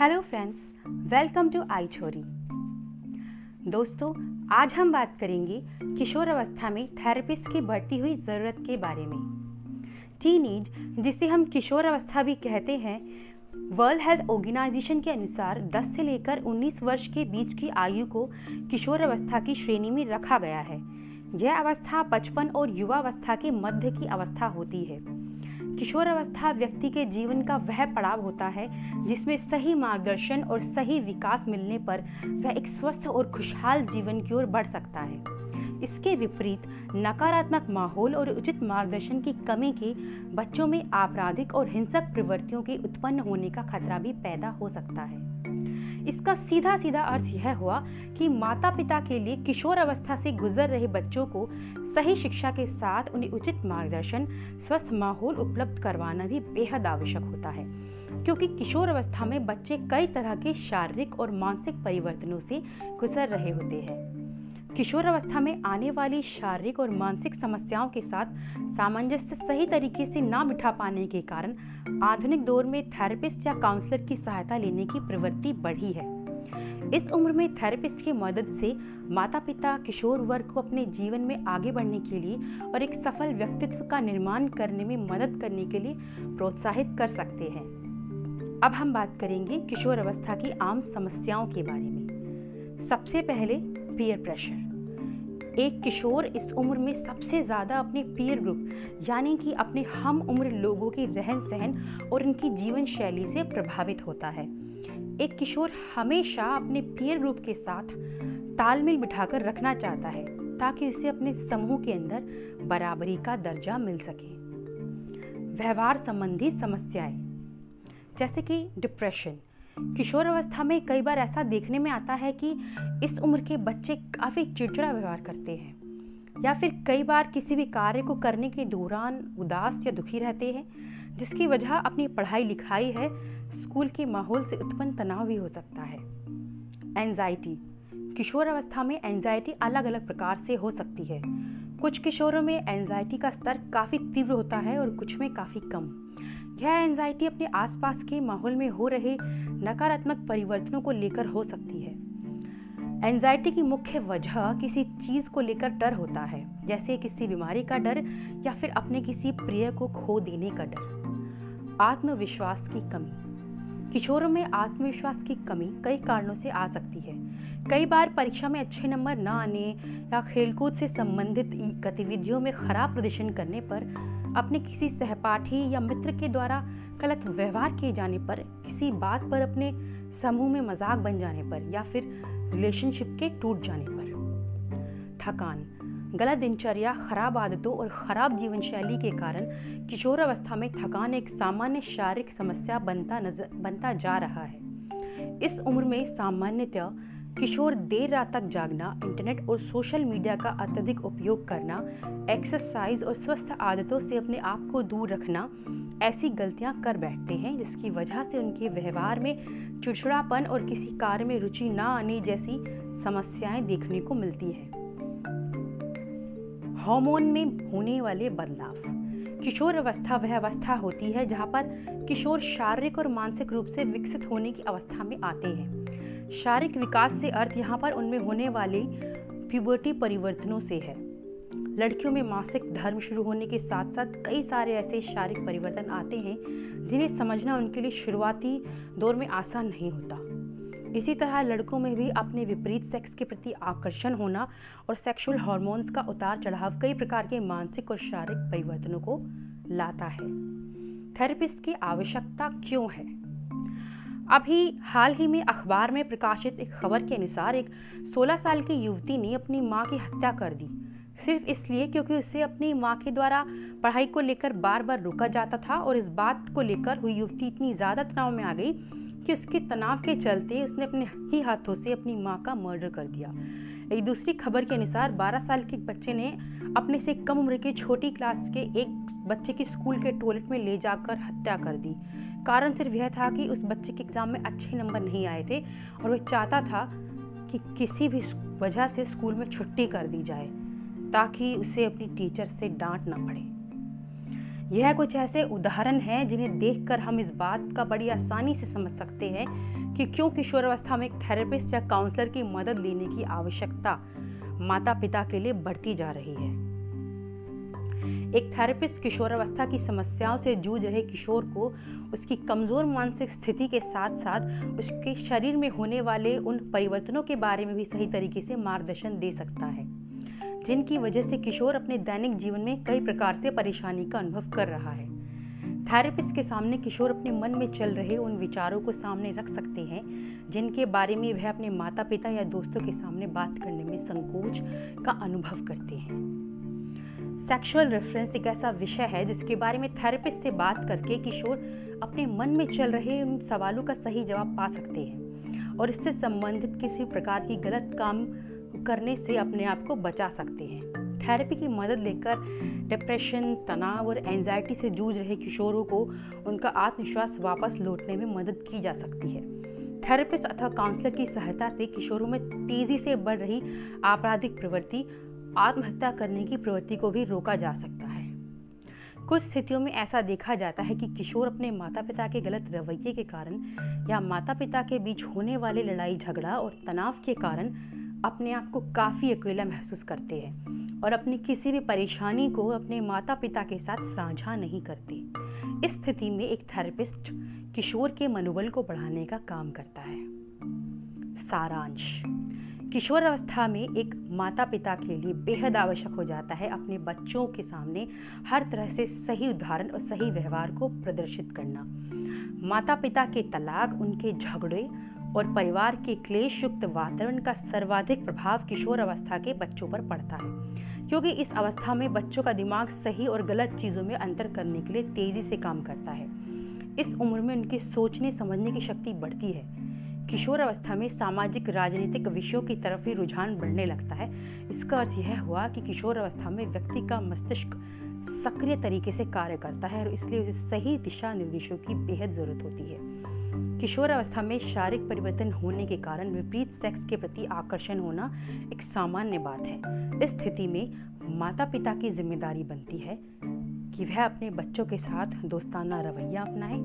Hello friends welcome to I छोरी दोस्तों, आज हम बात करेंगे किशोर अवस्था में थेरेपिस्ट की बढ़ती हुई ज़रूरत के बारे में। टीनेज जिसे हम किशोर अवस्था भी कहते हैं वर्ल्ड हेल्थ ऑर्गेनाइजेशन के अनुसार 10 से लेकर 19 वर्ष के बीच की आयु को किशोर अवस्था की श्रेणी में रखा गया है। यह अवस्था बचपन और युवा अवस्था के मध्य की अवस्था होती है। किशोर अवस्था व्यक्ति के जीवन का वह पड़ाव होता है, जिसमें सही मार्गदर्शन और सही विकास मिलने पर वह एक स्वस्थ और खुशहाल जीवन की ओर बढ़ सकता है। इसके विपरीत, नकारात्मक माहौल और उचित मार्गदर्शन की कमी के बच्चों में आपराधिक और हिंसक प्रवृत्तियों के उत्पन्न होने का खतरा भी पैदा हो सकता है। इसका सीधा सीधा अर्थ यह हुआ कि माता पिता के लिए किशोर अवस्था से गुजर रहे बच्चों को सही शिक्षा के साथ उन्हें उचित मार्गदर्शन, स्वस्थ माहौल उपलब्ध करवाना भी बेहद आवश्यक होता है। क्योंकि किशोर अवस्था में बच्चे कई तरह के शारीरिक और मानसिक परिवर्तनों से गुजर रहे होते हैं। किशोर अवस्था में आने वाली शारीरिक और मानसिक समस्याओं के साथ सामंजस्य सही तरीके से ना बिठा पाने के कारण आधुनिक दौर में थेरेपिस्ट या काउंसलर की सहायता लेने की प्रवृत्ति बढ़ी है। इस उम्र में थेरेपिस्ट की मदद से माता पिता किशोर वर्ग को अपने जीवन में आगे बढ़ने के लिए और एक सफल व्यक्तित्व का निर्माण करने में मदद करने के लिए प्रोत्साहित कर सकते हैं। अब हम बात करेंगे किशोर अवस्था की आम समस्याओं के बारे में। सबसे पहले पीयर प्रेशर एक किशोर इस उम्र में सबसे ज़्यादा अपने पीयर ग्रुप यानी कि अपने हम उम्र लोगों के रहन सहन और उनकी जीवन शैली से प्रभावित होता है। एक किशोर हमेशा अपने पीयर ग्रुप के साथ तालमेल बिठाकर रखना चाहता है, ताकि उसे अपने समूह के अंदर बराबरी का दर्जा मिल सके। व्यवहार संबंधी समस्याएँ, जैसे कि डिप्रेशन किशोर अवस्था में कई बार ऐसा देखने में आता है कि इस उम्र के बच्चे काफ़ी चिड़चिड़ा व्यवहार करते हैं, या फिर कई बार किसी भी कार्य को करने के दौरान उदास या दुखी रहते हैं, जिसकी वजह अपनी पढ़ाई लिखाई है, स्कूल के माहौल से उत्पन्न तनाव भी हो सकता है। एनजाइटी किशोर अवस्था में एंजाइटी अलग अलग प्रकार से हो सकती है। कुछ किशोरों में एंजाइटी का स्तर काफ़ी तीव्र होता है और कुछ में काफ़ी कम। यह एनजाइटी अपने आसपास के माहौल में हो रहे नकारात्मक परिवर्तनों को लेकर हो सकती है। एंजाइटी की मुख्य वजह किसी चीज़ को लेकर डर होता है, जैसे किसी बीमारी का डर या फिर अपने किसी प्रिय को खो देने का डर। आत्मविश्वास की कमी। किशोरों में आत्मविश्वास की कमी कई कारणों से आ सकती है। कई बार परीक्षा में अच्छे नंबर न आने या खेलकूद से संबंधित गतिविधियों में खराब प्रदर्शन करने पर अपने किसी सहपाठी या मित्र के द्वारा गलत व्यवहार किए जाने पर, किसी बात पर अपने समूह में मज़ाक बन जाने पर या फिर रिलेशनशिप के टूट जाने पर। थकान, गलत दिनचर्या, खराब आदतों और खराब जीवन शैली के कारण किशोर अवस्था में थकान एक सामान्य शारीरिक समस्या बनता नज़र, बनता जा रहा है। इस उम्र में सामान्यतः किशोर देर रात तक जागना इंटरनेट और सोशल मीडिया का अत्यधिक उपयोग करना एक्सरसाइज और स्वस्थ आदतों से अपने आप को दूर रखना, ऐसी गलतियाँ कर बैठते हैं, जिसकी वजह से उनके व्यवहार में चिड़चिड़ापन और किसी कार्य में रुचि ना आने जैसी समस्याएँ देखने को मिलती है। हार्मोन में होने वाले बदलाव। किशोर अवस्था वह अवस्था होती है जहाँ पर किशोर शारीरिक और मानसिक रूप से विकसित होने की अवस्था में आते हैं। शारीरिक विकास से अर्थ यहाँ पर उनमें होने वाले प्यूबर्टी परिवर्तनों से है। लड़कियों में मासिक धर्म शुरू होने के साथ साथ कई सारे ऐसे शारीरिक परिवर्तन आते हैं, जिन्हें समझना उनके लिए शुरुआती दौर में आसान नहीं होता। इसी तरह लड़कों में भी अपने विपरीत सेक्स के प्रति आकर्षण होना और सेक्सुअल हार्मोन्स का उतार चढ़ाव कई प्रकार के मानसिक और शारीरिक परिवर्तनों को लाता है। थेरेपिस्ट की आवश्यकता क्यों है? अभी हाल ही में अखबार में प्रकाशित एक खबर के अनुसार एक 16 साल की युवती ने अपनी माँ की हत्या कर दी। सिर्फ़ इसलिए क्योंकि उसे अपनी माँ के द्वारा पढ़ाई को लेकर बार बार रोका जाता था और इस बात को लेकर हुई युवती इतनी ज़्यादा तनाव में आ गई कि उसके तनाव के चलते उसने अपने ही हाथों से अपनी माँ का मर्डर कर दिया। एक दूसरी खबर के अनुसार 12 साल के बच्चे ने अपने से कम उम्र के छोटी क्लास के एक बच्चे की स्कूल के टॉयलेट में ले जाकर हत्या कर दी। कारण सिर्फ़ यह था कि उस बच्चे के एग्ज़ाम में अच्छे नंबर नहीं आए थे और वह चाहता था कि किसी भी वजह से स्कूल में छुट्टी कर दी जाए, ताकि उसे अपनी टीचर से डांट ना पड़े। यह कुछ ऐसे उदाहरण हैं जिन्हें देखकर हम इस बात का बड़ी आसानी से समझ सकते हैं कि क्यों किशोरावस्था में एक थेरेपिस्ट या काउंसलर की मदद लेने की आवश्यकता माता पिता के लिए बढ़ती जा रही है। एक थेरेपिस्ट किशोरावस्था की समस्याओं से जूझ रहे किशोर को उसकी कमज़ोर मानसिक स्थिति के साथ साथ उसके शरीर में होने वाले उन परिवर्तनों के बारे में भी सही तरीके से मार्गदर्शन दे सकता है, जिनकी वजह से किशोर अपने दैनिक जीवन में कई प्रकार से परेशानी का अनुभव कर रहा है। थेरेपिस्ट के सामने किशोर अपने मन में चल रहे उन विचारों को सामने रख सकते हैं, जिनके बारे में वह अपने माता पिता या दोस्तों के सामने बात करने में संकोच का अनुभव करते हैं। सेक्सुअल रेफरेंस एक ऐसा विषय है जिसके बारे में थेरेपिस्ट से बात करके किशोर अपने मन में चल रहे उन सवालों का सही जवाब पा सकते हैं। और इससे संबंधित किसी प्रकार की गलत काम करने से अपने आप को बचा सकते हैं। थेरेपी की मदद लेकर डिप्रेशन तनाव और एंजाइटी से जूझ रहे किशोरों को उनका आत्मविश्वास वापस लौटने में मदद की जा सकती है। थेरेपिस्ट अथवा काउंसलर की सहायता से किशोरों में तेज़ी से बढ़ रही आपराधिक प्रवृत्ति आत्महत्या करने की प्रवृत्ति को भी रोका जा सकता है। कुछ स्थितियों में ऐसा देखा जाता है कि किशोर अपने माता पिता के गलत रवैये के कारण या माता पिता के बीच होने वाले लड़ाई, झगड़ा और तनाव के कारण अपने आप को काफ़ी अकेला महसूस करते हैं और अपनी किसी भी परेशानी को अपने माता पिता के साथ साझा नहीं करते। इस स्थिति में एक थेरेपिस्ट किशोर के मनोबल को बढ़ाने का काम करता है। सारांश। किशोर अवस्था में एक माता पिता के लिए बेहद आवश्यक हो जाता है अपने बच्चों के सामने हर तरह से सही उदाहरण और सही व्यवहार को प्रदर्शित करना। माता पिता के तलाक, उनके झगड़े और परिवार के क्लेश युक्त वातावरण का सर्वाधिक प्रभाव किशोर अवस्था के बच्चों पर पड़ता है। क्योंकि इस अवस्था में बच्चों का दिमाग सही और गलत चीज़ों में अंतर करने के लिए तेज़ी से काम करता है। इस उम्र में उनकी सोचने समझने की शक्ति बढ़ती है। किशोर अवस्था में सामाजिक, राजनीतिक विषयों की तरफ़ भी रुझान बढ़ने लगता है। इसका अर्थ यह हुआ कि किशोर अवस्था में व्यक्ति का मस्तिष्क सक्रिय तरीके से कार्य करता है और इसलिए उसे सही दिशा निर्देशों की बेहद ज़रूरत होती है। किशोर अवस्था में शारीरिक परिवर्तन होने के कारण विपरीत सेक्स के प्रति आकर्षण होना एक सामान्य बात है। इस स्थिति में माता पिता की ज़िम्मेदारी बनती है कि वह अपने बच्चों के साथ दोस्ताना रवैया अपनाए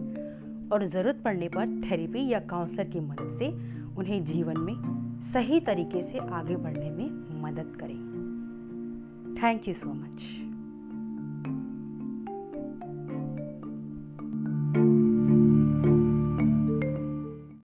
और ज़रूरत पड़ने पर थेरेपी या काउंसलर की मदद से उन्हें जीवन में सही तरीके से आगे बढ़ने में मदद करें। Thank you so much